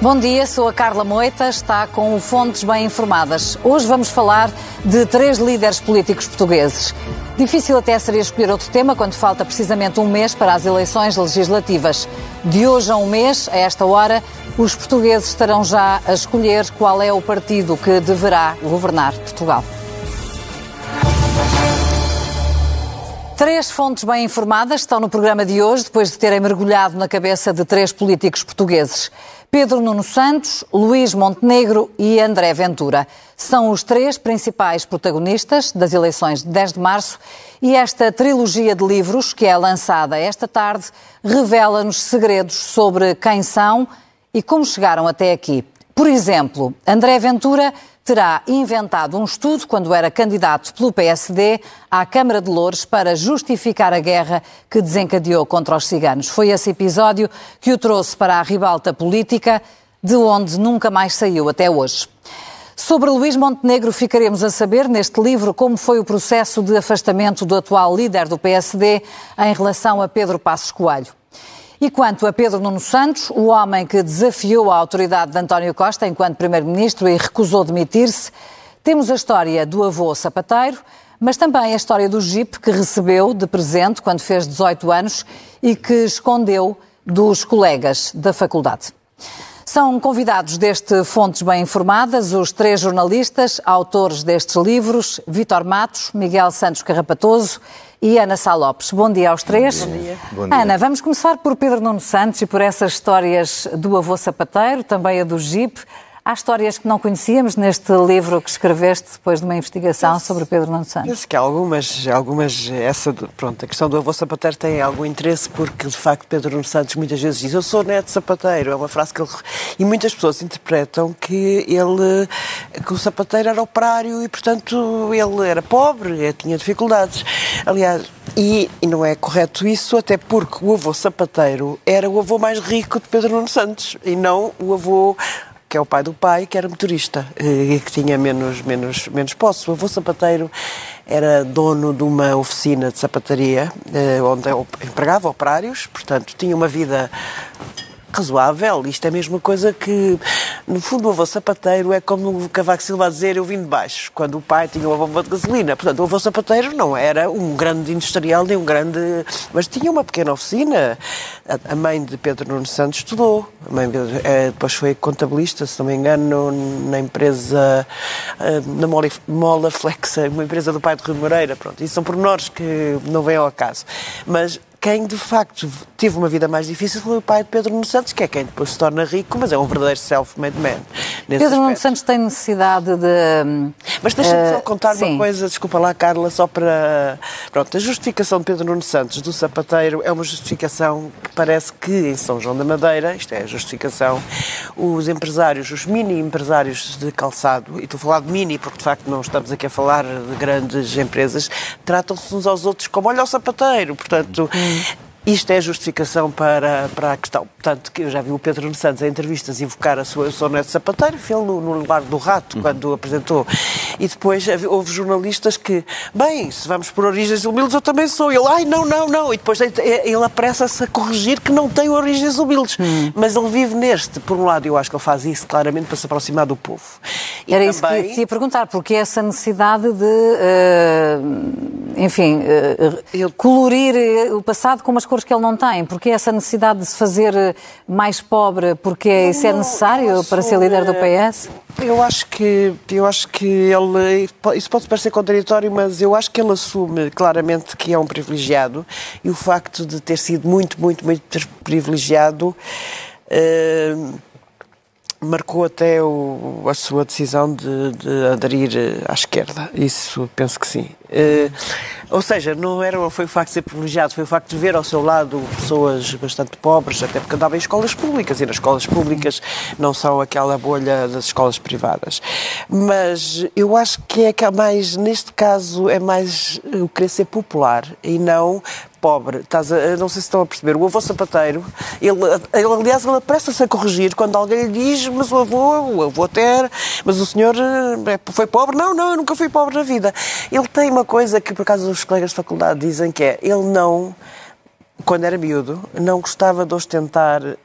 Bom dia, sou a Carla Moita, está com o Fontes Bem Informadas. Hoje vamos falar de três líderes políticos portugueses. Difícil até seria escolher outro tema quando falta precisamente um mês para as eleições legislativas. De hoje a um mês, a esta hora, os portugueses estarão já a escolher qual é o partido que deverá governar Portugal. Três fontes bem informadas estão no programa de hoje, depois de terem mergulhado na cabeça de três políticos portugueses. Pedro Nuno Santos, Luís Montenegro e André Ventura. São os três principais protagonistas das eleições de 10 de março e esta trilogia de livros, que é lançada esta tarde, revela-nos segredos sobre quem são e como chegaram até aqui. Por exemplo, André Ventura terá inventado um estudo quando era candidato pelo PSD à Câmara de Louros para justificar a guerra que desencadeou contra os ciganos. Foi esse episódio que o trouxe para a ribalta política, de onde nunca mais saiu até hoje. Sobre Luís Montenegro ficaremos a saber neste livro como foi o processo de afastamento do atual líder do PSD em relação a Pedro Passos Coelho. E quanto a Pedro Nuno Santos, o homem que desafiou a autoridade de António Costa enquanto Primeiro-Ministro e recusou demitir-se, temos a história do avô sapateiro, mas também a história do Jeep que recebeu de presente quando fez 18 anos e que escondeu dos colegas da faculdade. São convidados deste Fontes Bem Informadas os três jornalistas, autores destes livros, Vítor Matos, Miguel Santos Carrapatoso e Ana Sá Lopes. Bom dia aos três. Bom dia. Bom dia. Ana, vamos começar por Pedro Nuno Santos e por essas histórias do avô sapateiro, também a do Jeep. Há histórias que não conhecíamos neste livro que escreveste depois de uma investigação sobre Pedro Nuno Santos? Penso que há algumas, algumas essa, pronto, a questão do avô sapateiro tem algum interesse porque, de facto, Pedro Nuno Santos muitas vezes diz eu sou neto sapateiro, é uma frase que ele... E muitas pessoas interpretam que ele, que o sapateiro era operário e, portanto, ele era pobre, tinha dificuldades. Aliás, e, e não é correto isso, até porque o avô sapateiro era o avô mais rico de Pedro Nuno Santos e não o avô que é o pai do pai, que era motorista eh, e que tinha menos, menos, menos posse. O avô sapateiro era dono de uma oficina de sapataria, eh, onde empregava operários, portanto, tinha uma vida razoável. Isto é a mesma coisa que, no fundo, o avô sapateiro é como o Cavaco Silva a dizer eu vim de baixo, quando o pai tinha uma bomba de gasolina. Portanto, o avô sapateiro não era um grande industrial, nem um grande... Mas tinha uma pequena oficina. A mãe de Pedro Nuno Santos estudou. A mãe é, depois foi contabilista, se não me engano, na empresa, eh, na Mola Flexa, uma empresa do pai de Rio Moreira. Pronto, isso são pormenores que não vêm ao acaso. Mas quem de facto teve uma vida mais difícil foi o pai de Pedro Nuno Santos, que é quem depois se torna rico, mas é um verdadeiro self-made man. Pedro Nuno Santos tem necessidade de. Mas deixa-me uh, só contar sim. uma coisa, desculpa lá, Carla, só para. Pronto, a justificação de Pedro Nuno Santos do sapateiro é uma justificação que parece que em São João da Madeira, isto é a justificação, os empresários, os mini empresários de calçado, e estou a falar de mini porque de facto não estamos aqui a falar de grandes empresas, tratam-se uns aos outros como olha o sapateiro, portanto. Hum isto é a justificação para, para a questão. Portanto, que eu já vi o Pedro Santos em entrevistas invocar a sua sonete sapateiro, fez no, no Lar do Rato, uhum. quando apresentou. E depois houve jornalistas que, bem, se vamos por origens humildes, eu também sou. E ele, ai, não, não, não. E depois ele apressa-se a corrigir que não tem origens humildes. Uhum. Mas ele vive neste. Por um lado, eu acho que ele faz isso claramente para se aproximar do povo. E Era também... isso que eu ia perguntar, porque essa necessidade de, uh, enfim, uh, ele... colorir o passado com umas cores que ele não tem? Porque essa necessidade de se fazer mais pobre, porque não, isso é necessário para ser líder do PS? Eu acho que eu acho que ele isso pode parecer contraditório, mas eu acho que ele assume claramente que é um privilegiado e o facto de ter sido muito, muito, muito privilegiado. Uh, marcou até o, a sua decisão de, de, aderir à esquerda. Isso penso que sim. Uh, ou seja, não era, foi o facto de ser privilegiado, foi o facto de ver ao seu lado pessoas bastante pobres, até porque andava em escolas públicas, e nas escolas públicas não são aquela bolha das escolas privadas. Mas eu acho que é que é mais, neste caso, é mais o querer ser popular e não pobre. Estás a, não sei se estão a perceber. O avô sapateiro, ele, ele aliás, ele apressa-se a corrigir quando alguém lhe diz, mas o avô, o avô até era, mas o senhor eh, foi pobre? Não, não, eu nunca fui pobre na vida. Ele tem uma coisa que, por acaso, os colegas de faculdade dizem que é, ele não quando era miúdo, não gostava de ostentar uh,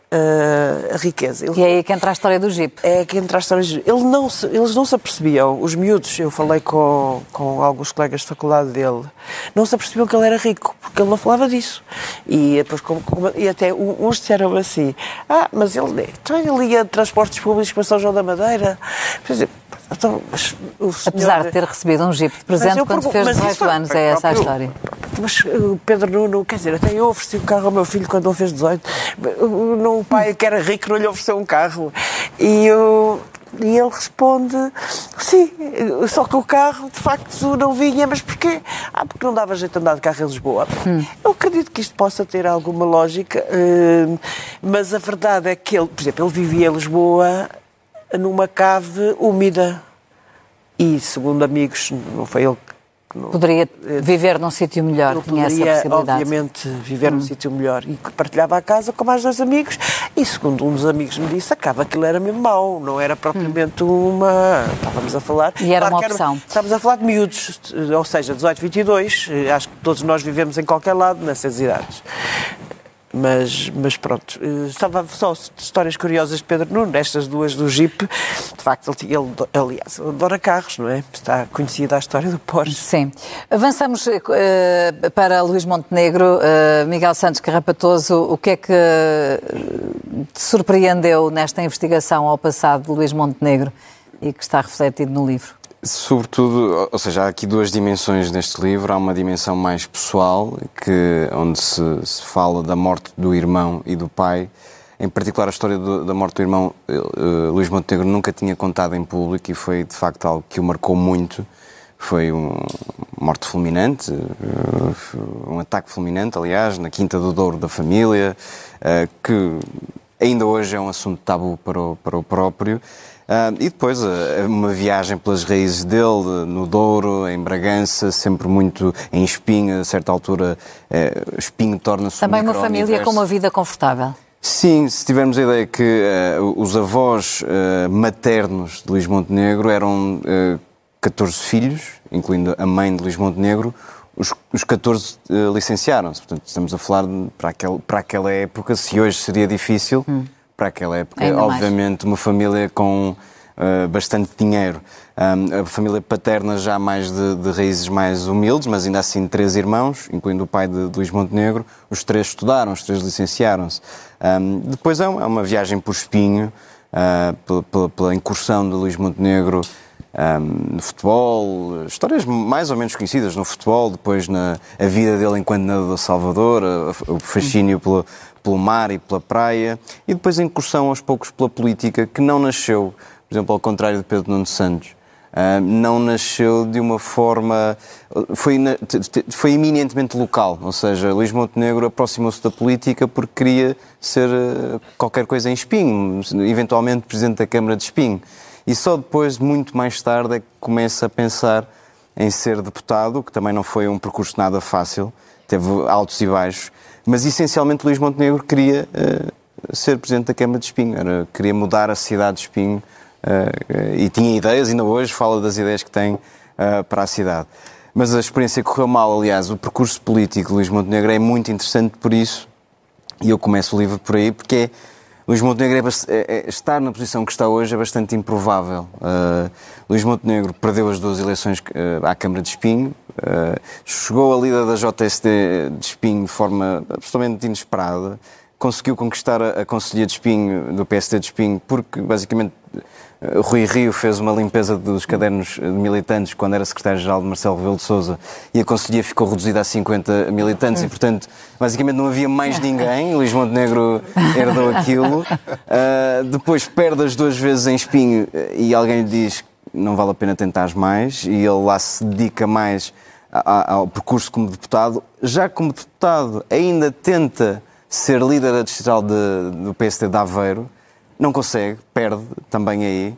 a riqueza. Ele, e é aí que entra a história do Jeep. É que entra a história do Jeep. Ele não se, eles não se apercebiam, os miúdos, eu falei com, com alguns colegas de faculdade dele, não se apercebiam que ele era rico, porque ele não falava disso. E, depois, como, como, e até uns disseram assim, ah, mas ele, então ele ia de transportes públicos para São João da Madeira. Então. Apesar de ter recebido um Jeep de presente quando fez 18 anos, é essa a história. Mas o Pedro Nuno, quer dizer, até eu ofereci o um carro ao meu filho quando ele fez 18. O pai que era rico não lhe ofereceu um carro. E eu, e ele responde: sim, só que o carro de facto não vinha, mas porquê? Ah, porque não dava jeito de andar de carro em Lisboa. Hum. Eu acredito que isto possa ter alguma lógica, eh, mas a verdade é que ele, por exemplo, ele vivia em Lisboa numa cave úmida. E, segundo amigos, não foi ele Poderia viver num sítio melhor, tinha poderia, essa possibilidade. obviamente, viver hum. num sítio melhor. E partilhava a casa com mais dois amigos. E, segundo um dos amigos me disse, acaba aquilo era mesmo mau. Não era propriamente hum. uma... Estávamos a falar... E era uma opção. Era, estávamos a falar de miúdos, ou seja, 18, 22. Acho que todos nós vivemos em qualquer lado nessas idades. Mas, mas pronto, eh, estava só histórias curiosas de Pedro Nuno, estas duas do Jeep. De facto, ele, ele aliás, adora carros, não é? Está conhecida a história do Porsche. Sim. Avançamos uh, para Luís Montenegro. Uh, Miguel Santos Carrapatoso, o que é que te surpreendeu nesta investigação ao passado de Luís Montenegro e que está refletido no livro? Sobretudo, ou seja, há aqui duas dimensões neste livro. Há uma dimensão mais pessoal, que, onde se, se fala da morte do irmão e do pai. Em particular, a história do, da morte do irmão, uh, Luís Montenegro nunca tinha contado em público e foi, de facto, algo que o marcou muito. Foi uma morte fulminante, uh, um ataque fulminante, aliás, na Quinta do Douro da família, que ainda hoje é um assunto tabu para o, para o próprio. Uh, e depois uh, uma viagem pelas raízes dele, no Douro, em Bragança, sempre muito em Espinho, a certa altura uh, Espinho torna-se Também um uma família com uma vida confortável. Sim, se tivermos a ideia que os avós maternos de Luís Montenegro eram 14 filhos, incluindo a mãe de Luís Montenegro, os, os 14 licenciaram-se. Portanto, estamos a falar de, para, aquele, para aquela época, se hoje seria difícil. Hum para aquela época, Ainda obviamente, mais. uma família com uh, bastante dinheiro. Um, a família paterna já mais de, de, raízes mais humildes, mas ainda assim três irmãos, incluindo o pai de, de Luís Montenegro. Os três estudaram, os três licenciaram-se. Um, depois é uma, é uma, viagem por espinho, uh, pela, pela, pela, incursão de Luís Montenegro um, no futebol, histórias mais ou menos conhecidas no futebol, depois na a vida dele enquanto nadador Salvador, o fascínio pelo, pelo mar e pela praia, e depois a incursão aos poucos pela política, que não nasceu, por exemplo, ao contrário de Pedro Nuno Santos, não nasceu de uma forma. Foi, foi eminentemente local, ou seja, Luís Montenegro aproximou-se da política porque queria ser uh, qualquer coisa em Espinho, eventualmente presidente da Câmara de Espinho. E só depois, muito mais tarde, é que começa a pensar em ser deputado, que também não foi um percurso nada fácil, teve altos e baixos, mas essencialmente Luís Montenegro queria uh, ser presidente da Câmara de Espinho, era, queria mudar a cidade de Espinho uh, e tinha ideias, ainda hoje fala das ideias que tem uh, para a cidade. Mas a experiência correu mal, aliás, o percurso político de Luís Montenegro é muito interessante por isso, e eu começo o livro por aí, porque é Luís Montenegro é, é, é, estar na posição que está hoje é bastante improvável. Uh, Luís Montenegro perdeu as duas eleições uh, à Câmara de Espinho, uh, chegou a líder da JSD de Espinho de forma absolutamente inesperada, conseguiu conquistar a, a Conselhia de Espinho, do PSD de Espinho, porque basicamente Rui Rio fez uma limpeza dos cadernos militantes quando era secretário-geral de Marcelo Rebelo de Sousa e a Conselhia ficou reduzida a 50 militantes e, portanto, basicamente não havia mais ninguém. Luís Montenegro herdou aquilo. Uh, depois perde as duas vezes em espinho e alguém lhe diz não vale a pena tentar mais e ele lá se dedica mais ao percurso como deputado. Já como deputado ainda tenta ser líder distrital de, do PSD de Aveiro, não consegue, perde também aí.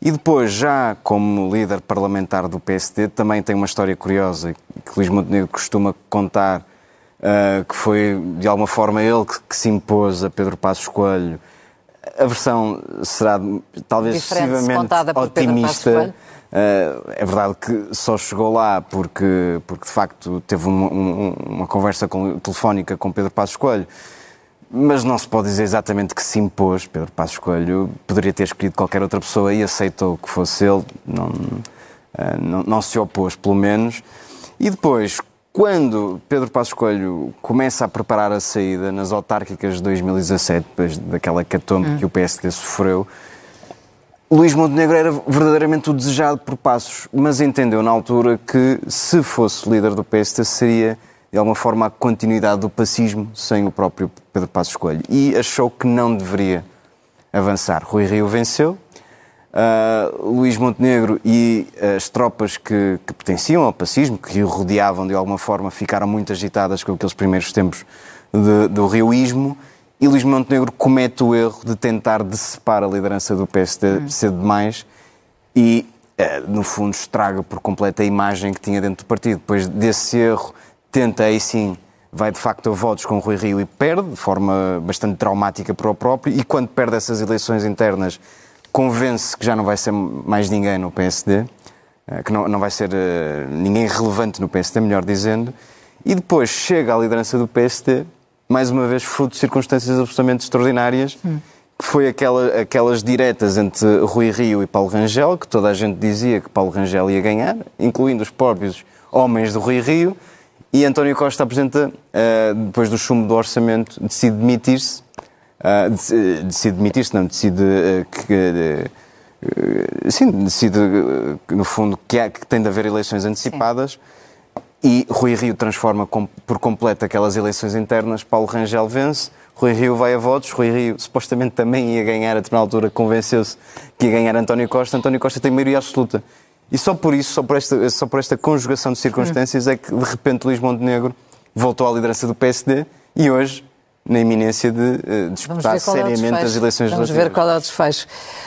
E depois, já como líder parlamentar do PSD, também tem uma história curiosa que Luís Montenegro costuma contar, uh, que foi de alguma forma ele que, que, se impôs a Pedro Passos Coelho. A versão será talvez excessivamente otimista, é verdade que só chegou lá porque, porque de facto teve uma, uma conversa com, telefónica com Pedro Passos Coelho, mas não se pode dizer exatamente que se impôs. Pedro Passos Coelho poderia ter escolhido qualquer outra pessoa e aceitou que fosse ele, não, não, não se opôs, pelo menos. E depois, quando Pedro Passos Coelho começa a preparar a saída nas autárquicas de 2017, depois daquela catombe hum. que o PSD sofreu, Luís Montenegro era verdadeiramente o desejado por Passos, mas entendeu na altura que, se fosse líder do PSD, seria de alguma forma a continuidade do pacismo sem o próprio Pedro Passos Coelho. E achou que não deveria avançar. Rui Rio venceu, uh, Luís Montenegro e as tropas que, que, pertenciam ao pacismo, que o rodeavam de alguma forma, ficaram muito agitadas com aqueles primeiros tempos de, do rioísmo e Luís Montenegro comete o erro de tentar decepar a liderança do PSD hum. cedo demais e, eh, no fundo, estraga por completo a imagem que tinha dentro do partido. Depois desse erro, tenta aí sim, vai de facto a votos com o Rui Rio e perde, de forma bastante traumática para o próprio, e quando perde essas eleições internas, convence que já não vai ser mais ninguém no PSD, eh, que não, não vai ser eh, ninguém relevante no PSD, melhor dizendo, e depois chega à liderança do PSD mais uma vez, fruto de circunstâncias absolutamente extraordinárias, hum. que foi aquela, aquelas diretas entre Rui Rio e Paulo Rangel, que toda a gente dizia que Paulo Rangel ia ganhar, incluindo os próprios homens do Rui Rio, e António Costa apresenta, uh, depois do chumbo do orçamento, decide demitir-se, uh, decide demitir-se, não, decide uh, que... sim, decide, no fundo, que, há, que tem de haver eleições antecipadas. Sim e Rui Rio transforma por completo aquelas eleições internas, Paulo Rangel vence, Rui Rio vai a votos, Rui Rio supostamente também ia ganhar, a determinada altura convenceu-se que ia ganhar António Costa, António Costa tem maioria absoluta. E só por isso, só por esta, só por esta conjugação de circunstâncias é que de repente Luís Montenegro voltou à liderança do PSD e hoje na iminência de uh, disputar é seriamente é as eleições Vamos ver qual é o desfecho.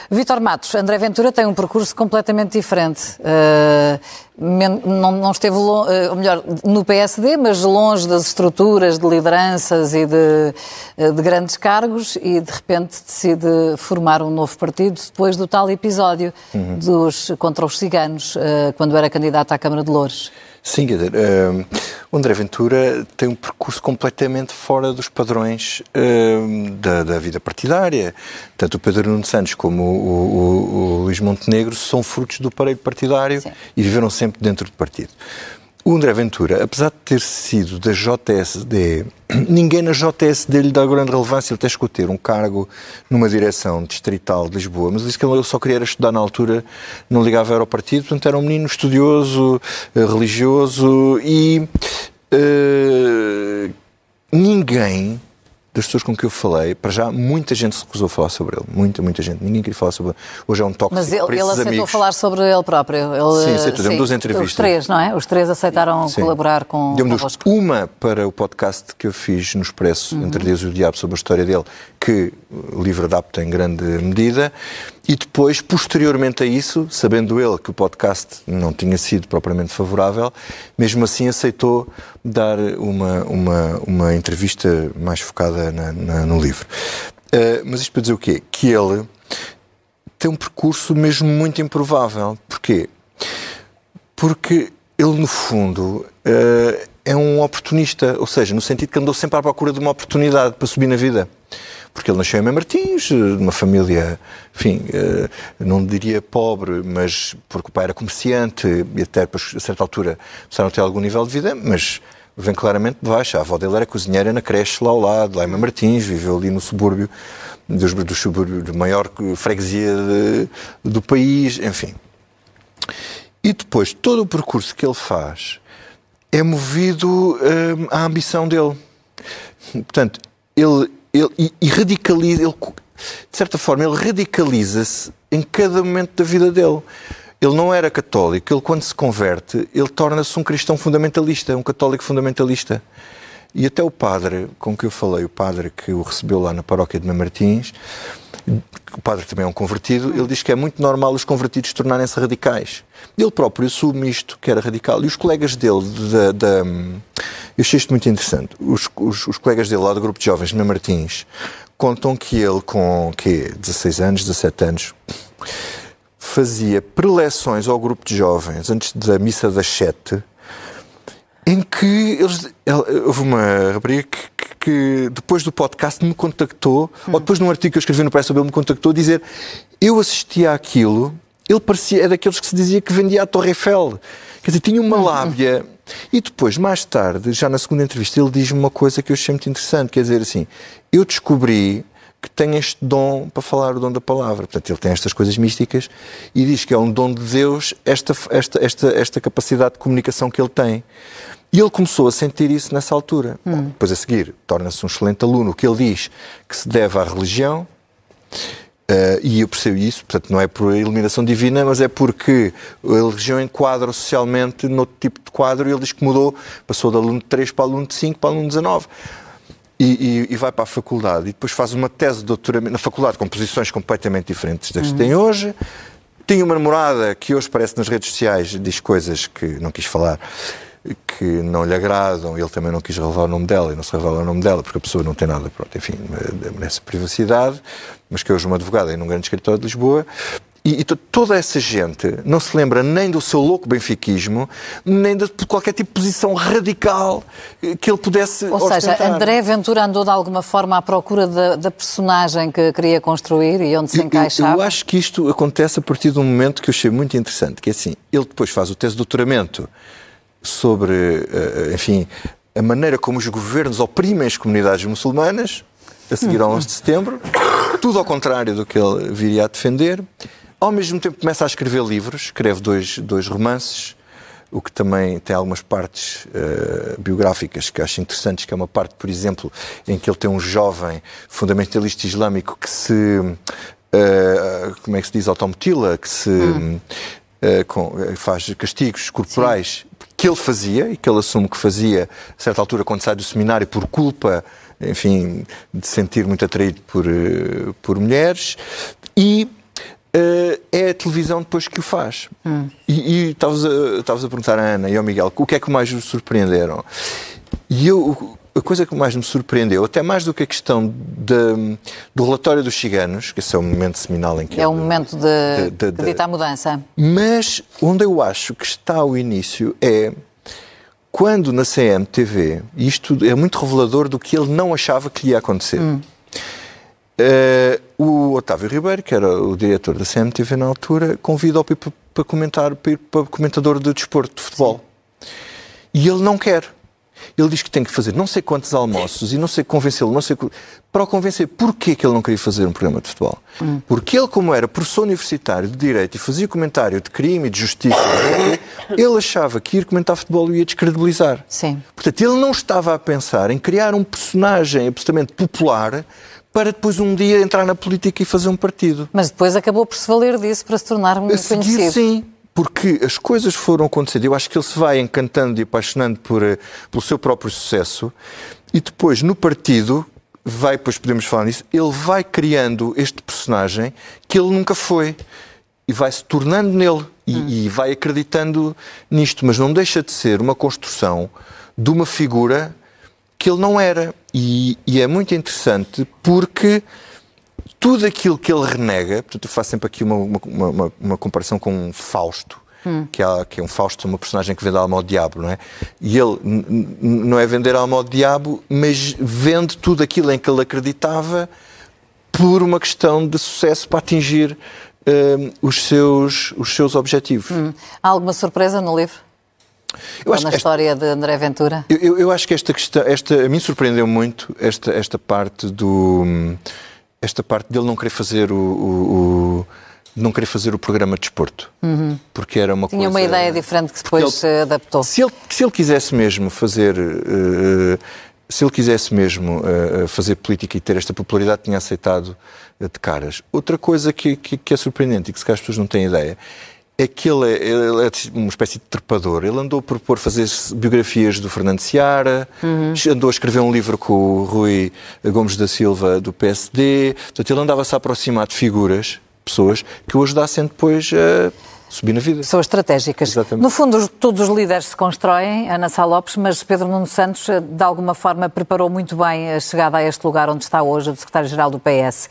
Vítor Matos, André Ventura tem um percurso completamente diferente. Uh, não, esteve, ou uh, melhor, no PSD, mas longe das estruturas de lideranças e de, de, grandes cargos e de repente decide formar um novo partido depois do tal episódio uhum. dos, contra os ciganos, quando era candidato à Câmara de Louros. Sim, quer dizer, uh, o André Ventura tem um percurso completamente fora dos padrões uh, da, da, vida partidária. Tanto o Pedro Nuno Santos como o, o, o Luís Montenegro são frutos do parede partidário Sim. e viveram sempre dentro do partido. O André Ventura, apesar de ter sido da JSD, ninguém na JSD lhe dá grande relevância. Ele chegou a ter um cargo numa direção distrital de Lisboa, mas disse que ele só queria estudar na altura, não ligava ao partido, portanto era um menino estudioso, eh, religioso e uh, ninguém das pessoas com que eu falei, para já, muita gente se recusou a falar sobre ele. Muita, muita gente. Ninguém queria falar sobre ele. Hoje é um tóxico Mas ele, ele aceitou amigos. falar sobre ele próprio. Ele, sim, aceitou. Deu-me duas entrevistas. Os três, não é? Os três aceitaram sim. colaborar com Deu-me duas. Uma para o podcast que eu fiz no Expresso, uhum. Entre Deus e o Diabo, sobre a história dele, que o livro adapta em grande medida. E depois, posteriormente a isso, sabendo ele que o podcast não tinha sido propriamente favorável, mesmo assim aceitou dar uma, uma, uma entrevista mais focada na, na, no livro. Uh, mas isto para dizer o quê? Que ele tem um percurso mesmo muito improvável. Porquê? Porque ele, no fundo, uh, é um oportunista, ou seja, no sentido que andou sempre à procura de uma oportunidade para subir na vida porque ele nasceu em Martins, de uma família, enfim, eh, não diria pobre, mas porque o pai era comerciante e até a certa altura precisaram ter algum nível de vida, mas vem claramente de baixo. A avó dele era cozinheira na creche lá ao lado, lá em Martins, viveu ali no subúrbio, dos, dos subúrbios de maior freguesia de, do país, enfim. E depois, todo o percurso que ele faz é movido hum, à ambição dele. Portanto, ele ele, e, e radicaliza, ele, de certa forma, ele radicaliza-se em cada momento da vida dele. Ele não era católico, ele quando se converte, ele torna-se um cristão fundamentalista, um católico fundamentalista. E até o padre com que eu falei, o padre que o recebeu lá na paróquia de Martins, o padre também é um convertido, ele diz que é muito normal os convertidos tornarem-se radicais. Ele próprio assume isto, que era radical. E os colegas dele, da, da eu achei isto muito interessante, os, os, os, colegas dele lá do grupo de jovens de Martins contam que ele, com que 16 anos, 17 anos, fazia preleções ao grupo de jovens antes da missa das sete, em que eles, houve uma rapariga que, que, que, depois do podcast me contactou, hum. ou depois de um artigo que eu escrevi no Press ele me contactou dizer eu assistia àquilo, ele parecia, é daqueles que se dizia que vendia a Torre Eiffel. Quer dizer, tinha uma lábia. E depois, mais tarde, já na segunda entrevista, ele diz-me uma coisa que eu achei muito interessante, quer dizer assim, eu descobri que tem este dom para falar o dom da palavra. Portanto, ele tem estas coisas místicas e diz que é um dom de Deus esta, esta, esta, esta capacidade de comunicação que ele tem. E ele começou a sentir isso nessa altura. Hum. Bom, depois a seguir, torna-se um excelente aluno. O que ele diz que se deve à religião, uh, e eu percebo isso, portanto, não é por iluminação divina, mas é porque a religião enquadra socialmente noutro tipo de quadro e ele diz que mudou, passou de aluno de 3 para aluno de 5 para aluno de 19. E, e, e, vai para a faculdade e depois faz uma tese de doutoramento na faculdade com posições completamente diferentes das que tem hoje. Tinha uma namorada que hoje parece nas redes sociais, diz coisas que não quis falar que não lhe agradam, ele também não quis revelar o nome dela e não se revela o nome dela porque a pessoa não tem nada, pronto, enfim, merece privacidade, mas que hoje uma advogada em um grande escritório de Lisboa e, e, toda essa gente não se lembra nem do seu louco benfiquismo, nem de qualquer tipo de posição radical que ele pudesse Ou ostentar. seja, André Ventura andou de alguma forma à procura da, da personagem que queria construir e onde se encaixava? Eu, eu, acho que isto acontece a partir de um momento que eu achei muito interessante, que é assim, ele depois faz o tese de doutoramento sobre, eh, enfim, a maneira como os governos oprimem as comunidades muçulmanas, a seguir ao 11 de setembro, tudo ao contrário do que ele viria a defender. Ao mesmo tempo começa a escrever livros, escreve dois, dois romances, o que também tem algumas partes uh, biográficas que acho interessantes, que é uma parte, por exemplo, em que ele tem um jovem fundamentalista islâmico que se, uh, como é que se diz, automutila, que se hum. uh, com, faz castigos corporais Sim. que ele fazia e que ele assume que fazia a certa altura quando sai do seminário por culpa, enfim, de sentir muito atraído por, por mulheres. E é a televisão depois que o faz. Hum. E estavas a, a perguntar à Ana e ao Miguel o que é que mais os surpreenderam. E eu, a coisa que mais me surpreendeu, até mais do que a questão de, do relatório dos ciganos, que esse é um momento seminal em que... É um momento de, de, de, de mudança. Mas onde eu acho que está o início é quando na CMTV, isto é muito revelador do que ele não achava que ia acontecer, hum. uh, o Otávio Ribeiro, que era o diretor da CMTV na altura, convida-o para, para comentar, para ir para comentador de desporto de futebol. Sim. E ele não quer. Ele diz que tem que fazer não sei quantos almoços e não sei convencê-lo, não sei para o convencer. Porquê que ele não queria fazer um programa de futebol? Hum. Porque ele, como era professor universitário de Direito e fazia comentário de crime e de justiça, ele achava que ir comentar futebol o ia descredibilizar. Sim. Portanto, ele não estava a pensar em criar um personagem absolutamente popular para depois um dia entrar na política e fazer um partido. Mas depois acabou por se valer disso para se tornar um conhecido. Sim, porque as coisas foram acontecendo. Eu acho que ele se vai encantando e apaixonando por, eh, pelo seu próprio sucesso e depois no partido vai, depois podemos falar nisso, ele vai criando este personagem que ele nunca foi e vai se tornando nele e, hum. e vai acreditando nisto, mas não deixa de ser uma construção de uma figura que ele não era. E, e é muito interessante porque tudo aquilo que ele renega, portanto, eu faço sempre aqui uma, uma, uma, uma comparação com um Fausto, hum. que, é, que é um Fausto, uma personagem que vende alma ao diabo, não é? E ele não é vender alma ao diabo, mas vende tudo aquilo em que ele acreditava por uma questão de sucesso para atingir uh, os, seus, os seus objetivos. Hum. Há alguma surpresa no livro? Eu acho na história esta, de André Ventura? Eu, eu, eu, acho que esta questão, esta, a mim surpreendeu muito esta, esta parte do esta parte dele não querer fazer o, o, o não querer fazer o programa de desporto. Uhum. Porque era uma Tinha coisa... uma ideia diferente que depois ele, se adaptou. Se ele, se ele quisesse mesmo fazer... Uh, se ele quisesse mesmo uh, fazer política e ter esta popularidade, tinha aceitado uh, de caras. Outra coisa que, que, que, é surpreendente e que se calhar as pessoas não têm ideia é que ele é, ele é uma espécie de trepador. Ele andou a propor fazer biografias do Fernando Seara, uhum. andou a escrever um livro com o Rui Gomes da Silva do PSD. Portanto, ele andava-se a aproximar de figuras, pessoas, que o ajudassem depois a subir na vida. Pessoas estratégicas. Exatamente. No fundo, todos os líderes se constroem, Ana Sá Lopes, mas Pedro Nuno Santos, de alguma forma, preparou muito bem a chegada a este lugar onde está hoje, o secretário-geral do PS.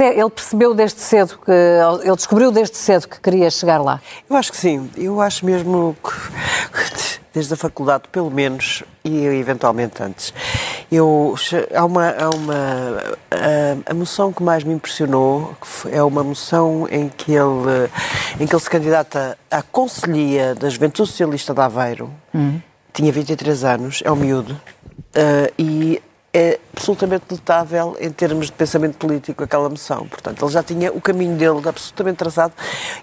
Ele percebeu desde cedo, que, ele descobriu desde cedo que queria chegar lá. Eu acho que sim. Eu acho mesmo que desde a faculdade, pelo menos, e eventualmente antes. Eu, há uma, há uma a, a, moção que mais me impressionou é uma moção em que ele, em que ele se candidata à Conselhia da Juventude Socialista de Aveiro. Uhum. Tinha 23 anos, é um miúdo, uh, e absolutamente notável em termos de pensamento político aquela moção. Portanto, ele já tinha o caminho dele absolutamente traçado.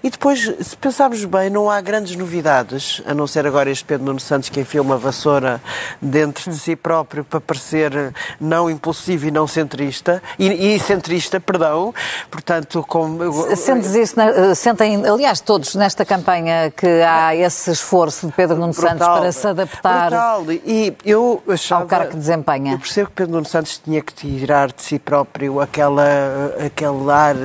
E depois, se pensarmos bem, não há grandes novidades, a não ser agora este Pedro Nuno Santos que enfia uma vassoura dentro de si próprio para parecer não impulsivo e não centrista, e, e centrista, perdão. Portanto, como... Sentes isso, sentem, aliás, todos nesta campanha que há esse esforço de Pedro Nuno brutal, Santos para se adaptar brutal. E eu achava, ao cargo que desempenha. Eu percebo que Pedro Nuno Santos tinha que tirar de si próprio aquela, aquele ar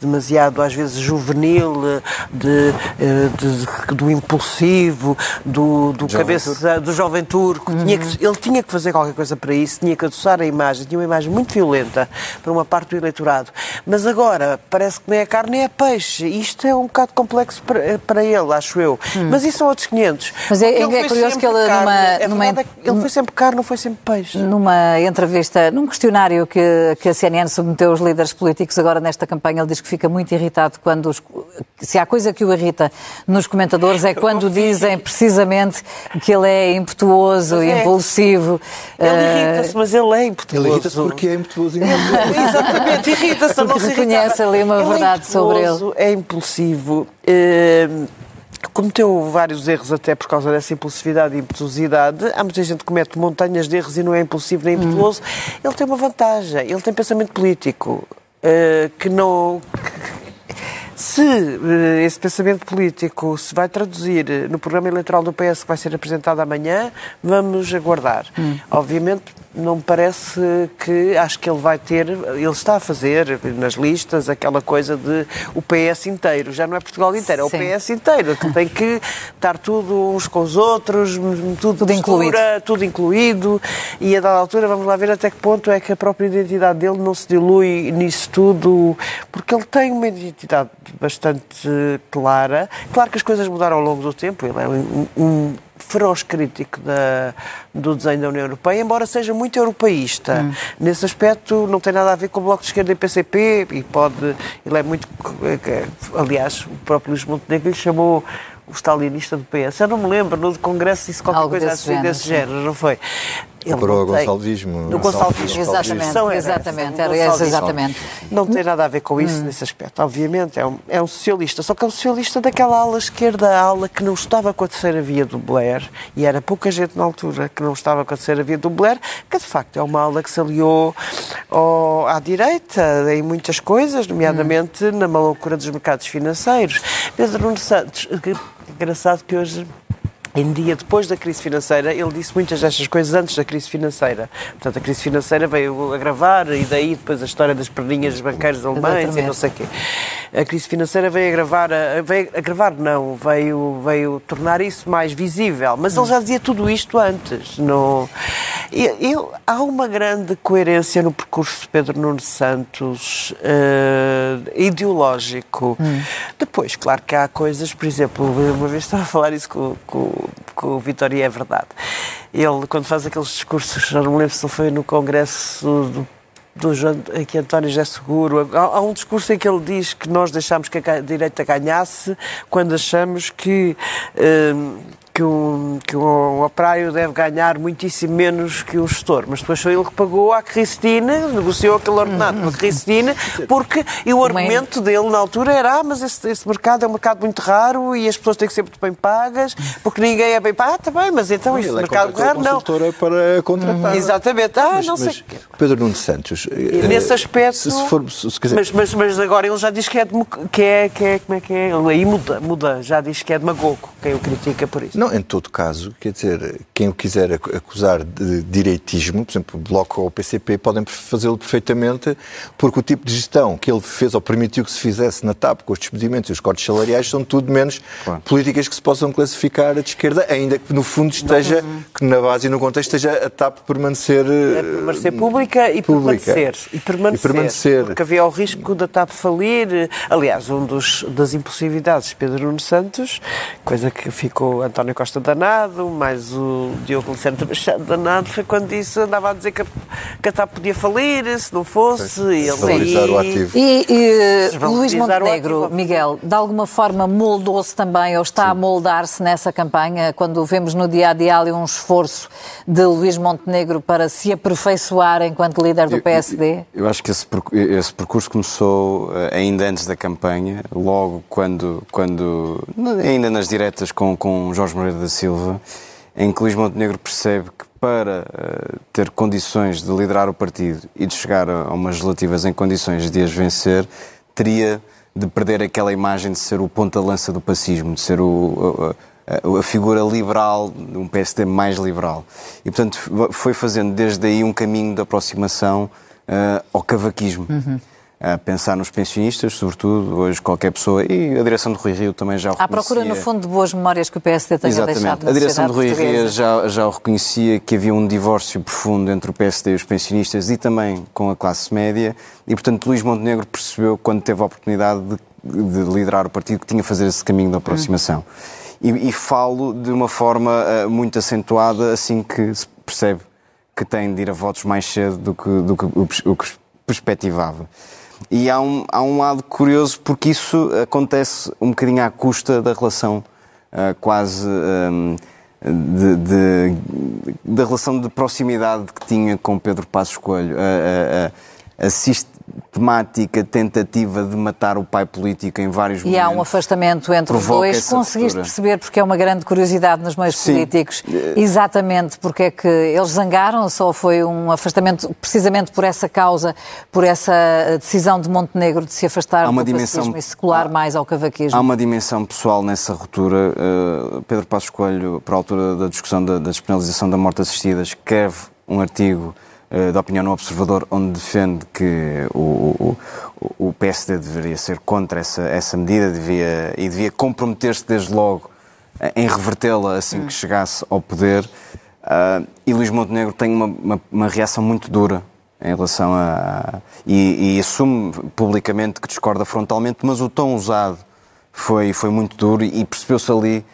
demasiado, às vezes, juvenil, de, de, de do impulsivo, do, do jovem cabeça, turco. do jovem turco. Uhum. Tinha que, ele tinha que fazer qualquer coisa para isso, tinha que adoçar a imagem, tinha uma imagem muito violenta para uma parte do eleitorado. Mas agora, parece que nem é carne nem é peixe. Isto é um bocado complexo para, para ele, acho eu. Uhum. Mas isso são outros 500. Mas é, é curioso que ele, carne, numa, é numa... É ele foi sempre carne, não foi sempre peixe. Numa entrevista, num questionário que, que a CNN submeteu aos líderes políticos agora nesta campanha, ele diz que fica muito irritado quando, os, se há coisa que o irrita nos comentadores é quando dizem precisamente que ele é impetuoso, é. impulsivo. Ele uh... irrita-se, mas ele é impetuoso. Ele irrita-se porque é impetuoso. Exatamente, irrita-se, não se reconhece ali uma ele é verdade é sobre ele. É impulsivo. Uh cometeu vários erros até por causa dessa impulsividade e impetuosidade. Há muita gente que comete montanhas de erros e não é impulsivo nem impetuoso. Hum. Ele tem uma vantagem, ele tem pensamento político uh, que não... Se uh, esse pensamento político se vai traduzir no programa eleitoral do PS que vai ser apresentado amanhã, vamos aguardar. Hum. Obviamente não me parece que acho que ele vai ter, ele está a fazer nas listas aquela coisa de o PS inteiro, já não é Portugal inteiro, é o Sim. PS inteiro, que tem que estar tudo uns com os outros, tudo, tudo incluído. tudo incluído, e a dada altura vamos lá ver até que ponto é que a própria identidade dele não se dilui nisso tudo, porque ele tem uma identidade bastante clara. Claro que as coisas mudaram ao longo do tempo, ele é um, um feroz crítico da, do desenho da União Europeia, embora seja muito europeísta. Hum. Nesse aspecto não tem nada a ver com o Bloco de Esquerda e PCP e pode... Ele é muito... Aliás, o próprio Luís Montenegro lhe chamou o stalinista do PS. Eu não me lembro, no Congresso disse qualquer Algo coisa desse assim género, desse género, não foi? Ele para o Gonçalvismo. Do Gonçalvismo. Exatamente, era exatamente. Era esse, exatamente. Não tem nada a ver com isso hum. nesse aspecto. Obviamente, é um, é um socialista. Só que é um socialista daquela ala esquerda, a ala que não estava com a terceira via do Blair, e era pouca gente na altura que não estava com a terceira via do Blair, que de facto é uma ala que se aliou ao, à direita em muitas coisas, nomeadamente hum. na malucura dos mercados financeiros. Pedro Nuno Santos, engraçado que hoje em dia depois da crise financeira, ele disse muitas destas coisas antes da crise financeira. Portanto, a crise financeira veio agravar e daí depois a história das perninhas dos banqueiros alemães e não sei o quê. A crise financeira veio agravar, veio agravar não, veio, veio tornar isso mais visível. Mas ele já dizia tudo isto antes. No... Eu, há uma grande coerência no percurso de Pedro Nuno Santos uh, ideológico. Hum. Depois, claro que há coisas, por exemplo, uma vez estava a falar isso com, com com o Vitória é verdade. Ele, quando faz aqueles discursos, já não me lembro se ele foi no Congresso do do João, aqui António José Seguro. Há, há, um discurso em que ele diz que nós deixámos que a direita ganhasse quando achamos que. Hum, que um, que um operário deve ganhar muitíssimo menos que o gestor. Mas depois foi ele que pagou à Cristina, negociou aquele ordenado com a Cristina, porque e o argumento dele na altura era ah, mas esse, esse, mercado é um mercado muito raro e as pessoas têm que ser muito bem pagas, porque ninguém é bem pago. Ah, está bem, mas então este é mercado raro não. para contratar. Hum, exatamente. Ah, mas, não sei. Pedro Nuno Santos. E nesse aspecto. Se, se for, se quiser... mas, mas, mas agora ele já diz que é, que é, que é como é que é? Ele aí muda, muda, já diz que é demagogo, quem o critica por isso. Não, Não, em todo caso, quer dizer, quem o quiser acusar de direitismo, por exemplo, o Bloco ou o PCP, podem fazê-lo perfeitamente, porque o tipo de gestão que ele fez ou permitiu que se fizesse na TAP, com os despedimentos e os cortes salariais, são tudo menos claro. políticas que se possam classificar de esquerda, ainda que no fundo esteja, uhum. que na base e no contexto esteja a TAP permanecer... É permanecer pública e pública. permanecer. E permanecer. E permanecer. Porque havia o risco da TAP falir. Aliás, um dos, das impulsividades de Pedro Nuno Santos, coisa que ficou António Costa danado, mais o Diogo Luciano também danado, foi quando disse, andava a dizer que a, que a TAP podia falir, se não fosse. E ele, o ativo. E, e Luís Montenegro, Miguel, de alguma forma moldou-se também, ou está Sim. a moldar-se nessa campanha, quando vemos no dia a dia ali um esforço de Luís Montenegro para se aperfeiçoar enquanto líder do PSD? Eu, eu acho que esse, esse percurso começou eh, ainda antes da campanha, logo quando, quando ainda nas diretas com, com Jorge Moreira da Silva, em que Luís Montenegro percebe que para uh, ter condições de liderar o partido e de chegar a, a umas relativas em condições de as vencer, teria de perder aquela imagem de ser o ponta-lança do pacismo, de ser o, a, a, figura liberal, um PSD mais liberal. E, portanto, foi fazendo desde aí um caminho de aproximação uh, ao cavaquismo. Uhum a pensar nos pensionistas, sobretudo, hoje qualquer pessoa, e a direção do Rui Rio também já o reconhecia. À procura, no fundo, de boas memórias que o PSD tenha Exatamente. deixado na A direção do Rui Rio já, já o reconhecia que havia um divórcio profundo entre o PSD e os pensionistas e também com a classe média, e, portanto, Luís Montenegro percebeu, quando teve a oportunidade de, de liderar o partido, que tinha que fazer esse caminho de aproximação. Hum. E, e, falo de uma forma uh, muito acentuada, assim que se percebe que tem de ir a votos mais cedo do que, do que o, o que perspectivava. E há um, há um lado curioso porque isso acontece um bocadinho à custa da relação uh, quase um, de, de, da relação de proximidade que tinha com Pedro Passos Coelho. Uh, uh, temática tentativa de matar o pai político em vários e momentos. E há um afastamento entre os dois. Conseguiste perceber, porque é uma grande curiosidade nos meios Sim. políticos, exatamente porque é que eles zangaram-se ou foi um afastamento precisamente por essa causa, por essa decisão de Montenegro de se afastar do dimensão, e secular mais ao cavaquismo? Há uma dimensão pessoal nessa ruptura. Uh, Pedro Passos Coelho, para a altura da discussão da, da despenalização da morte assistida, escreve um artigo eh, da opinião no Observador, onde defende que o, o, o PSD deveria ser contra essa, essa medida devia, e devia comprometer-se desde logo em revertê-la assim que chegasse ao poder. Uh, e Luís Montenegro tem uma, uma, uma, reação muito dura em relação a. E, e, assume publicamente que discorda frontalmente, mas o tom usado foi, foi muito duro e percebeu-se ali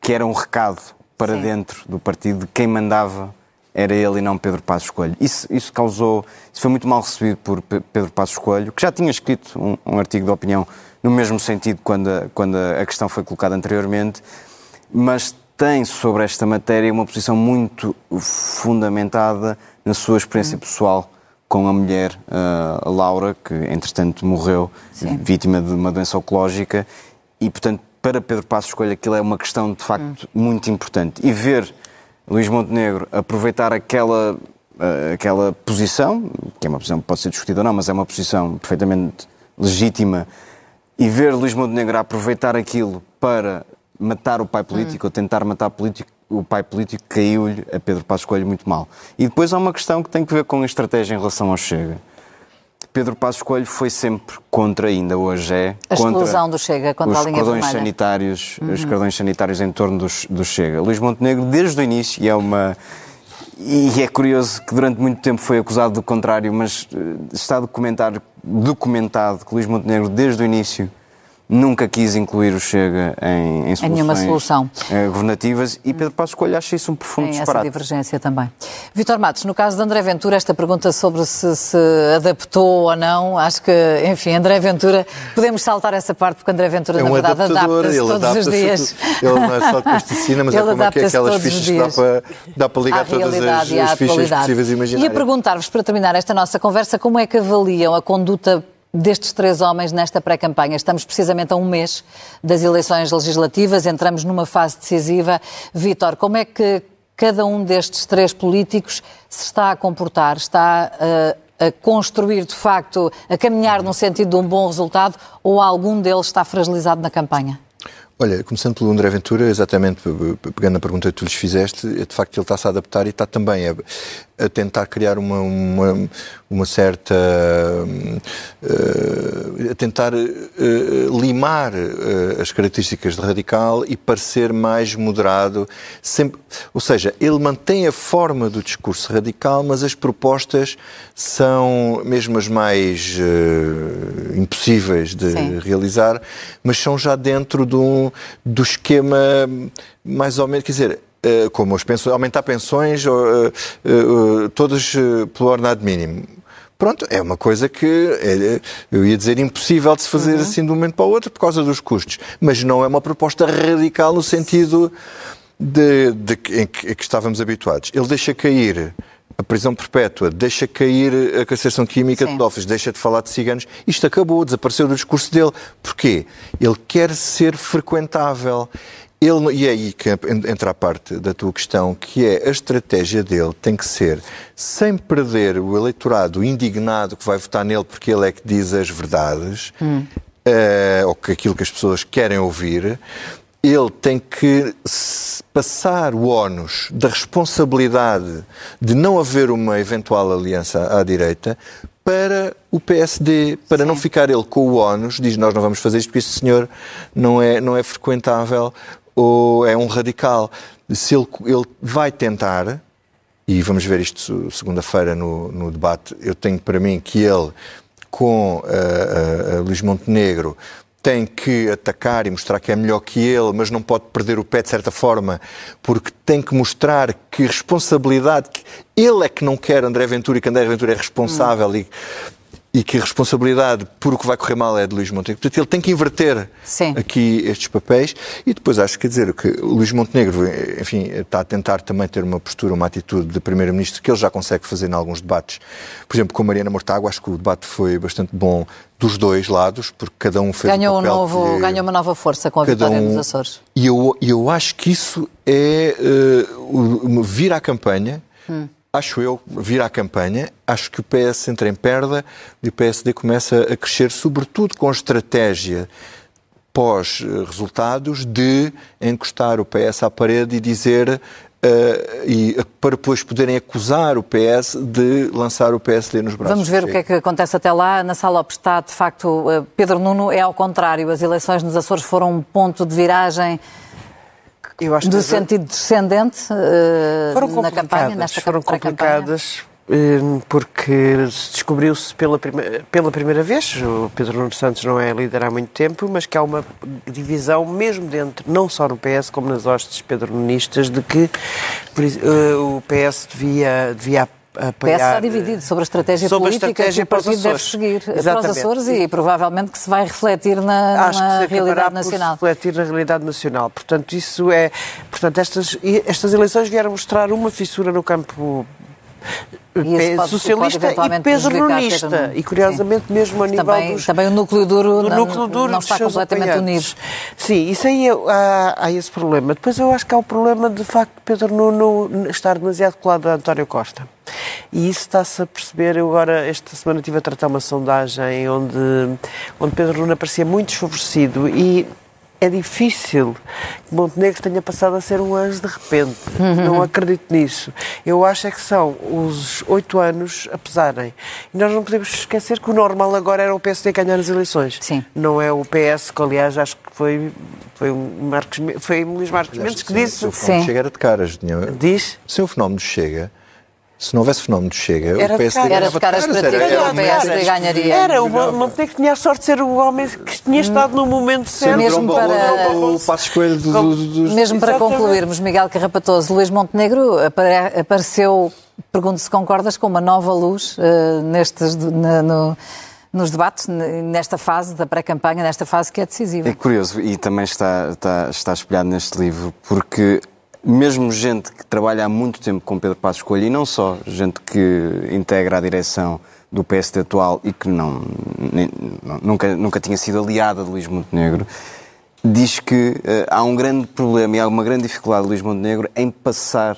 que era um recado para Sim. dentro do partido de quem mandava era ele e não Pedro Passos Coelho. Isso, isso causou, isso foi muito mal recebido por Pedro Passos Coelho, que já tinha escrito um, um artigo de opinião no mesmo sentido quando a, quando a questão foi colocada anteriormente, mas tem sobre esta matéria uma posição muito fundamentada na sua experiência hum. pessoal com a mulher, uh, Laura, que entretanto morreu, Sim. vítima de uma doença oncológica, e portanto para Pedro Passos Coelho aquilo é uma questão de facto hum. muito importante. E ver Luís Montenegro aproveitar aquela, uh, aquela posição, que é uma posição que pode ser discutida ou não, mas é uma posição perfeitamente legítima, e ver Luís Montenegro aproveitar aquilo para matar o pai político, hum. ou tentar matar político, o pai político, caiu-lhe a Pedro Passos Coelho muito mal. E depois há uma questão que tem que ver com a estratégia em relação ao Chega. Pedro Passos Coelho foi sempre contra, ainda hoje é, a exclusão do Chega, contra os a linha cordões sanitários, uhum. os cordões sanitários em torno do, do Chega. Luís Montenegro, desde o início, e é uma e é curioso que durante muito tempo foi acusado do contrário, mas eh, está documentado, documentado que Luís Montenegro, desde o início, nunca quis incluir o Chega em, em soluções nenhuma solução. Eh, governativas e Pedro Passos Coelho acha isso um profundo Tem disparate. essa divergência também. Vitor Matos, no caso de André Ventura, esta pergunta sobre se se adaptou ou não, acho que, enfim, André Ventura, podemos saltar essa parte porque André Ventura, é um na verdade, adapta-se todos adapta os dias. Ele não é só plasticina, mas é como é que é aquelas fichas que dá para, dá para ligar todas as, as fichas possíveis e imaginárias. E a perguntar-vos, para terminar esta nossa conversa, como é que avaliam a conduta destes três homens nesta pré-campanha. Estamos precisamente a um mês das eleições legislativas, entramos numa fase decisiva. Vítor, como é que cada um destes três políticos se está a comportar? Está uh, a construir, de facto, a caminhar no sentido de um bom resultado ou algum deles está fragilizado na campanha? Olha, começando pelo André Ventura, exatamente pegando a pergunta que tu lhes fizeste, de facto ele está-se a adaptar e está também a, a tentar criar uma, uma, uma certa. Uh, a tentar uh, limar uh, as características de radical e parecer mais moderado. Sempre, ou seja, ele mantém a forma do discurso radical, mas as propostas são mesmo as mais impossíveis de Sim. realizar, mas são já dentro do, do esquema mais ou menos. Quer dizer, como as pensões, aumentar pensões uh, uh, todas pelo ordenado mínimo. Pronto, é uma coisa que é, eu ia dizer impossível de se fazer uhum. assim de um momento para o outro por causa dos custos. Mas não é uma proposta radical no sentido de, de, em, que, que estávamos habituados. Ele deixa cair a prisão perpétua, deixa cair a castração química Sim. de pedófilos, deixa de falar de ciganos. Isto acabou, desapareceu do discurso dele. Porquê? Ele quer ser frequentável. Ele, e é aí que entra a parte da tua questão, que é a estratégia dele tem que ser, sem perder o eleitorado indignado que vai votar nele porque ele é que diz as verdades, hum. uh, ou que aquilo que as pessoas querem ouvir, ele tem que passar o ónus da responsabilidade de não haver uma eventual aliança à direita para o PSD, para Sim. não ficar ele com o ónus, diz nós não vamos fazer isto porque este senhor não é, não é frequentável ou é um radical. Se ele, ele vai tentar, e vamos ver isto segunda-feira no, no, debate, eu tenho para mim que ele, com uh, uh, Luís Montenegro, tem que atacar e mostrar que é melhor que ele, mas não pode perder o pé de certa forma, porque tem que mostrar que responsabilidade, que ele é que não quer André Ventura e que André Ventura é responsável hum. e e que a responsabilidade por o que vai correr mal é de Luís Montenegro. Portanto, ele tem que inverter Sim. aqui estes papéis e depois acho que, quer dizer, que o Luís Montenegro, enfim, está a tentar também ter uma postura, uma atitude de Primeiro-Ministro que ele já consegue fazer em alguns debates. Por exemplo, com a Mariana Mortágua, acho que o debate foi bastante bom dos dois lados, porque cada um fez ganhou um um novo, que, Ganhou uma nova força com a vitória um, nos Açores. E eu, eu acho que isso é uh, vir à campanha hum acho eu, vir à campanha, acho que o PS entra em perda e o PSD começa a crescer, sobretudo com a estratégia pós-resultados de encostar o PS à parede e dizer Uh, e para depois poderem acusar o PS de lançar o PSD nos braços. Vamos ver o que é que acontece até lá. Na sala está, de facto, Pedro Nuno é ao contrário. As eleições nos Açores foram um ponto de viragem eu acho do sentido descendente uh, na campanha, nesta Foram complicadas eh, porque descobriu-se pela, prima, pela primeira vez, o Pedro Nuno Santos não é líder há muito tempo, mas que há uma divisão mesmo dentro, não só no PS, como nas hostes pedronistas, de que uh, o PS devia, devia apoiar... O PS está dividido sobre a estratégia sobre política a estratégia que o partido deve seguir Exatamente. para os Açores e provavelmente que se vai refletir na, Acho na que realidade nacional. refletir na realidade nacional. Portanto, isso é... Portanto, estas, estas eleições vieram mostrar uma fissura no campo e pode, socialista e pedronista. E curiosamente, Sim. mesmo a nível também, dos, também o núcleo duro, do não, núcleo duro não está completamente unido. Sim, isso aí é, há, há, esse problema. Depois eu acho que há o problema de facto de Pedro Nuno estar demasiado colado a António Costa. E isso está-se a perceber. Eu agora, esta semana, estive a tratar uma sondagem onde, onde Pedro Nuno aparecia muito desfavorecido e é difícil que Montenegro tenha passado a ser um anjo de repente. Uhum. Não acredito nisso. Eu acho é que são os oito anos a pesarem. E nós não podemos esquecer que o normal agora era o PSD ganhar as eleições. Sim. Não é o PS, que aliás acho que foi, foi, um Marcos, foi Luís Marcos Mendes que disse. O fenómeno Chega era de caras. Diz? Se o fenómeno Chega se não houvesse fenómeno de Chega, era o PSD era de caras para ti, o PSD ganharia. Era, o Montenegro tinha a sorte de ser o homem que tinha estado no momento certo. Mesmo para, o passo escolha do, do, do, Mesmo para concluirmos, Miguel Carrapatoso, Luís Montenegro apareceu, pergunto se concordas, com uma nova luz uh, nestes, na, no, nos debates, nesta fase da pré-campanha, nesta fase que é decisiva. É curioso e também está, está, está espelhado neste livro, porque mesmo gente que trabalha há muito tempo com Pedro Passos Coelho, e não só, gente que integra a direção do PSD atual e que não, nem, nunca, nunca tinha sido aliada de Luís Montenegro, diz que uh, há um grande problema e há uma grande dificuldade de Luís Montenegro em passar,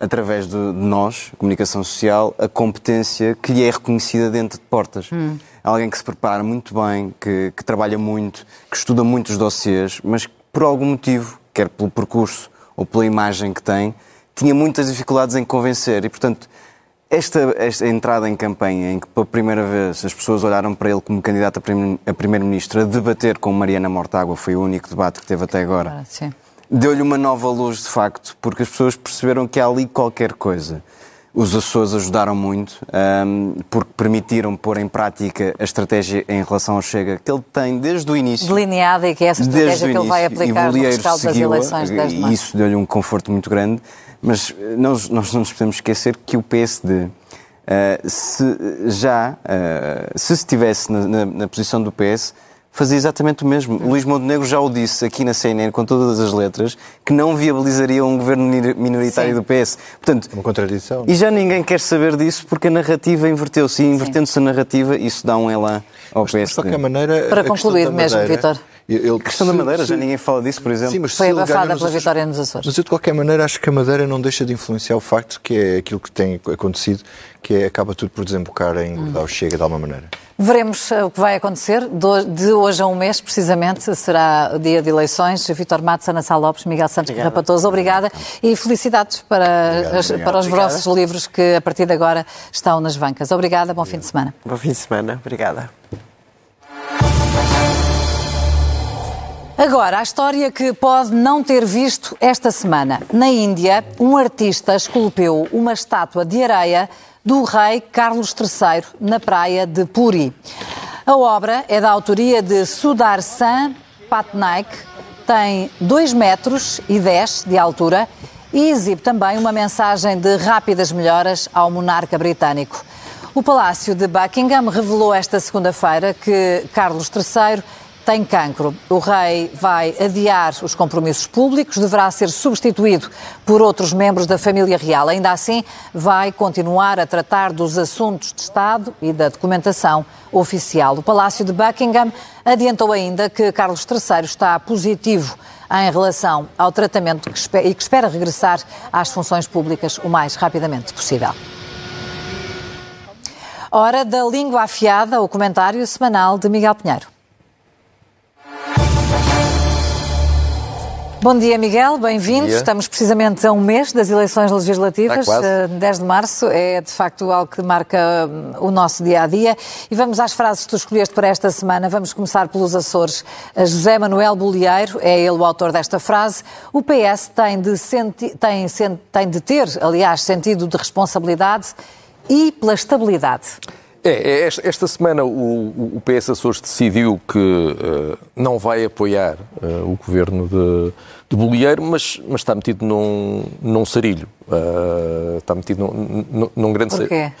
através de, de nós, comunicação social, a competência que lhe é reconhecida dentro de portas. Hum. Alguém que se prepara muito bem, que, que trabalha muito, que estuda muito os dossiês, mas por algum motivo, quer pelo percurso ou pela imagem que tem, tinha muitas dificuldades em convencer e, portanto, esta, esta entrada em campanha, em que pela primeira vez as pessoas olharam para ele como candidato a primeiro-ministro, a debater com Mariana Mortágua, foi o único debate que teve até agora, deu-lhe uma nova luz, de facto, porque as pessoas perceberam que há ali qualquer coisa. Os Açores ajudaram muito, um, porque permitiram pôr em prática a estratégia em relação ao Chega, que ele tem desde o início. Delineada e que é essa estratégia que ele vai aplicar no rescaldo das eleições E isso deu-lhe um conforto muito grande. Mas nós, nós não nos podemos esquecer que o PSD, uh, se já, uh, se estivesse na, na, na posição do PS, fazia exatamente o mesmo. Luís Montenegro já o disse aqui na CNN com todas as letras que não viabilizaria um governo minoritário Sim. do PS. Portanto, uma contradição. E já ninguém quer saber disso porque a narrativa inverteu-se. E invertendo-se a narrativa, isso dá um elan ao mas, PSD. Mas, de qualquer maneira, Para concluir mesmo, Vitor. a questão da Madeira, já ninguém fala disso, por exemplo. Sim, mas Foi abafada pela vitória nos Açores. Mas eu, de qualquer maneira, acho que a Madeira não deixa de influenciar o facto que é aquilo que tem acontecido, que é, acaba tudo por desembocar em hum. o Chega de alguma maneira. Veremos eh, o que vai acontecer. De hoje a um mês, precisamente, será o dia de eleições. Vitor Matos, Ana Sá Lopes, Miguel Santos Obrigada. Rapatoso, obrigada. E felicidades para, obrigado, as, para os vossos livros que, a partir de agora, estão nas bancas. Obrigada, bom fim de semana. Bom fim de semana, obrigada. Agora, a história que pode não ter visto esta semana. Na Índia, um artista esculpeu uma estátua de areia do rei Carlos III na praia de Puri. A obra é da autoria de Sudarshan Patnaik, tem 2 metros e 10 de altura e exibe também uma mensagem de rápidas melhoras ao monarca britânico. O Palácio de Buckingham revelou esta segunda-feira que Carlos III tem cancro. O rei vai adiar os compromissos públicos, deverá ser substituído por outros membros da família real. Ainda assim, vai continuar a tratar dos assuntos de Estado e da documentação oficial. O Palácio de Buckingham adiantou ainda que Carlos III está positivo em relação ao tratamento e que espera regressar às funções públicas o mais rapidamente possível. Hora da língua afiada, o comentário semanal de Miguel Pinheiro. Bom dia, Miguel, bem-vindo. Estamos precisamente a um mês das eleições legislativas, ah, 10 de março. É de facto algo que marca hum, o nosso dia a dia. E vamos às frases que tu escolheste para esta semana. Vamos começar pelos Açores. José Manuel Bolieiro é ele o autor desta frase. O PS tem de, senti tem, tem de ter, aliás, sentido de responsabilidade e pela estabilidade. É, é esta semana o, o PS Açores decidiu que uh, não vai apoiar uh, o governo de, de Bolieiro, mas, mas está metido num, num sarilho. Uh, está metido num, num, num grande Porquê? sarilho.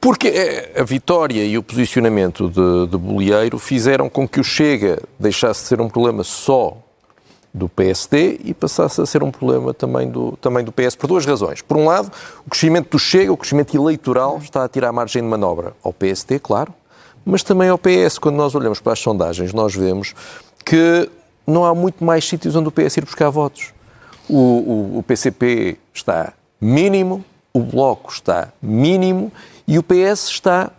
Porque a vitória e o posicionamento de, de Bolieiro fizeram com que o Chega deixasse de ser um problema só do PSD e passasse a ser um problema também do, também do PS, por duas razões. Por um lado, o crescimento do Chega, o crescimento eleitoral, está a tirar margem de manobra ao PSD, claro, mas também ao PS. Quando nós olhamos para as sondagens, nós vemos que não há muito mais sítios onde o PS ir buscar votos. O, o, o PCP está mínimo, o Bloco está mínimo e o PS está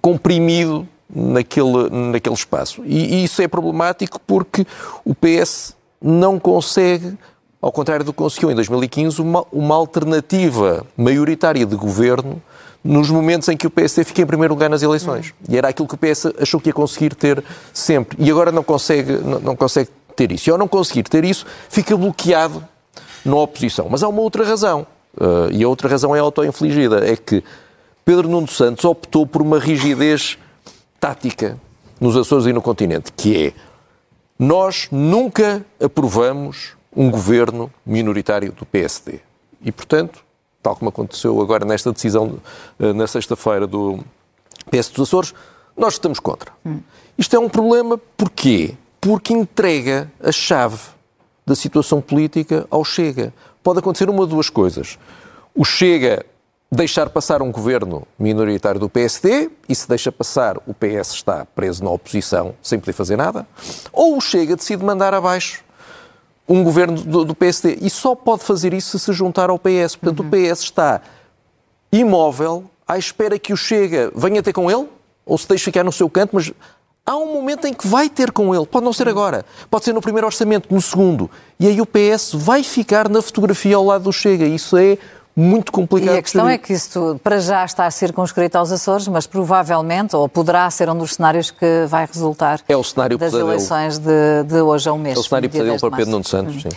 comprimido naquele, naquele espaço. E, e isso é problemático porque o PS não consegue, ao contrário do que conseguiu em 2015, uma, uma alternativa maioritária de governo nos momentos em que o PSD fica em primeiro lugar nas eleições. E era aquilo que o PS achou que ia conseguir ter sempre. E agora não consegue, não, não consegue ter isso. E ao não conseguir ter isso, fica bloqueado na oposição. Mas há uma outra razão. Uh, e a outra razão é auto-infligida. É que Pedro Nuno Santos optou por uma rigidez tática nos Açores e no continente, que é nós nunca aprovamos um governo minoritário do PSD. E, portanto, tal como aconteceu agora nesta decisão eh, na sexta-feira do PS dos Açores, nós estamos contra. Isto é um problema porquê? Porque entrega a chave da situação política ao Chega. Pode acontecer uma de duas coisas. O Chega deixar passar um governo minoritário do PSD, e se deixa passar, o PS está preso na oposição sem poder fazer nada, ou o Chega decide mandar abaixo um governo do, do PSD. E só pode fazer isso se se juntar ao PS. Portanto, uhum. o PS está imóvel à espera que o Chega venha ter com ele, ou se deixe ficar no seu canto, mas há um momento em que vai ter com ele. Pode não ser agora, pode ser no primeiro orçamento, no segundo. E aí o PS vai ficar na fotografia ao lado do Chega. Isso é muito complicado. E a questão é que isso para já está circunscrito aos Açores, mas provavelmente, ou poderá ser um dos cenários que vai resultar é o cenário das pesadelo. eleições de, de hoje a um mês. É o cenário pesadelo para Pedro Nuno Santos, Uhum. sim.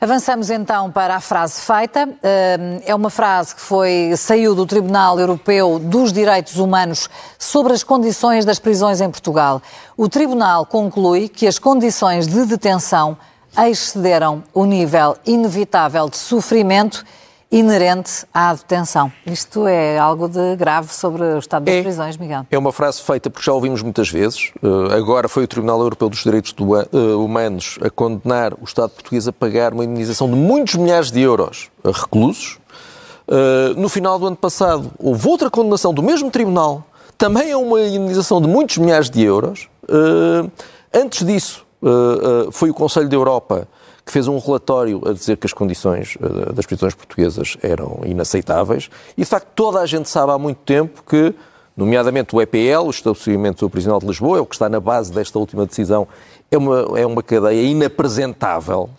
Avançamos então para a frase feita. É uma frase que foi, saiu do Tribunal Europeu dos Direitos Humanos sobre as condições das prisões em Portugal. O Tribunal conclui que as condições de detenção excederam o nível inevitável de sofrimento inerente à detenção. Isto é algo de grave sobre o estado das É. prisões, Miguel. É uma frase feita porque já ouvimos muitas vezes. Uh, agora foi o Tribunal Europeu dos Direitos do- uh, Humanos a condenar o Estado português a pagar uma indenização de muitos milhares de euros a reclusos. Uh, no final do ano passado houve outra condenação do mesmo Tribunal, também a uma indenização de muitos milhares de euros. Antes disso, foi o Conselho da Europa fez um relatório a dizer que as condições uh, das prisões portuguesas eram inaceitáveis. E, de facto, toda a gente sabe há muito tempo que, nomeadamente o EPL, o Estabelecimento Prisional de Lisboa, é o que está na base desta última decisão, é uma, é uma cadeia inapresentável.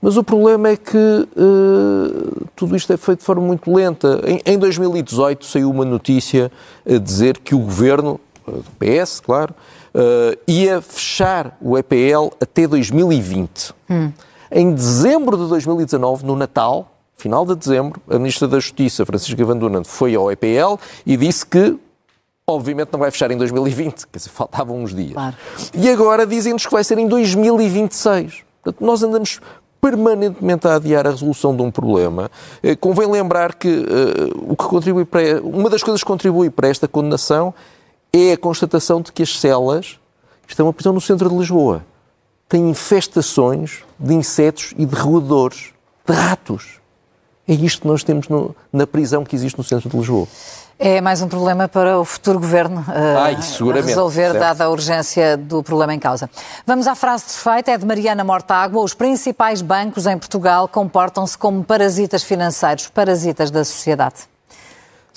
Mas o problema é que uh, tudo isto é feito de forma muito lenta. Em, em 2018 saiu uma notícia a dizer que o governo, do PS, claro, uh, ia fechar o EPL até 2020. Em dezembro de 2019, no Natal, final de dezembro, a Ministra da Justiça, Francisca Van Dunen, foi ao EPL e disse que obviamente não vai fechar em 2020, quer dizer, faltavam uns dias. Claro. E agora dizem-nos que vai ser em 2026. Portanto, nós andamos permanentemente a adiar a resolução de um problema. Eh, Convém lembrar que eh, o que contribui para uma das coisas que contribui para esta condenação é a constatação de que as celas, isto é uma prisão no centro de Lisboa, têm infestações de insetos e de roedores, de ratos. É isto que nós temos no- na prisão que existe no centro de Lisboa. É mais um problema para o futuro governo eh, Ai, seguramente, resolver, certo. dada a urgência do problema em causa. Vamos à frase desfeita, é de Mariana Mortágua. Os principais bancos em Portugal comportam-se como parasitas financeiros, parasitas da sociedade.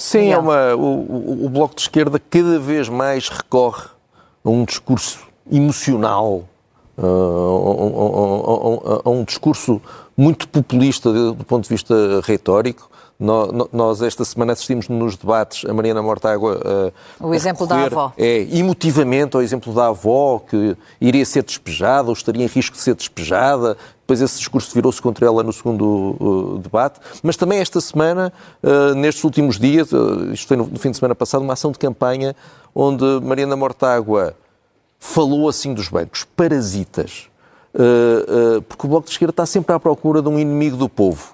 Sim, é uma, o, o- Bloco de Esquerda cada vez mais recorre a um discurso emocional, a, a- a- a- a um discurso muito populista do ponto de vista retórico. Nós, esta semana, assistimos nos debates a Mariana Mortágua a, O a exemplo da avó. É, emotivamente ao exemplo da avó que iria ser despejada ou estaria em risco de ser despejada. Depois esse discurso virou-se contra ela no segundo uh, debate. Mas também esta semana, uh, nestes últimos dias, uh, isto foi no, no fim de semana passado, uma ação de campanha onde Mariana Mortágua falou assim dos bancos, parasitas. Uh, uh, porque o Bloco de Esquerda está sempre à procura de um inimigo do povo.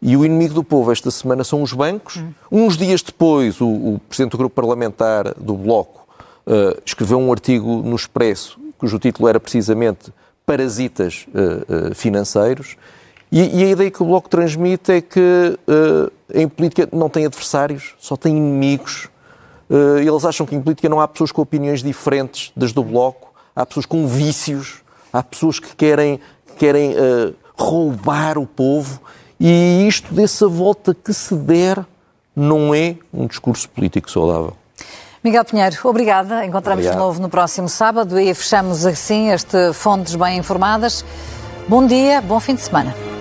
E o inimigo do povo esta semana são os bancos. Uns dias depois, o, o Presidente do Grupo Parlamentar do Bloco uh, escreveu um artigo no Expresso, cujo título era precisamente Parasitas uh, uh, Financeiros. E, e a ideia que o Bloco transmite é que em política não tem adversários, só tem inimigos. Eles acham que em política não há pessoas com opiniões diferentes das do Bloco, há pessoas com vícios, há pessoas que querem, que querem roubar o povo e isto dessa volta que se der não é um discurso político saudável. Miguel Pinheiro, obrigada. Encontramos Obrigado. de novo no próximo sábado e fechamos assim este Fontes Bem Informadas. Bom dia, bom fim de semana.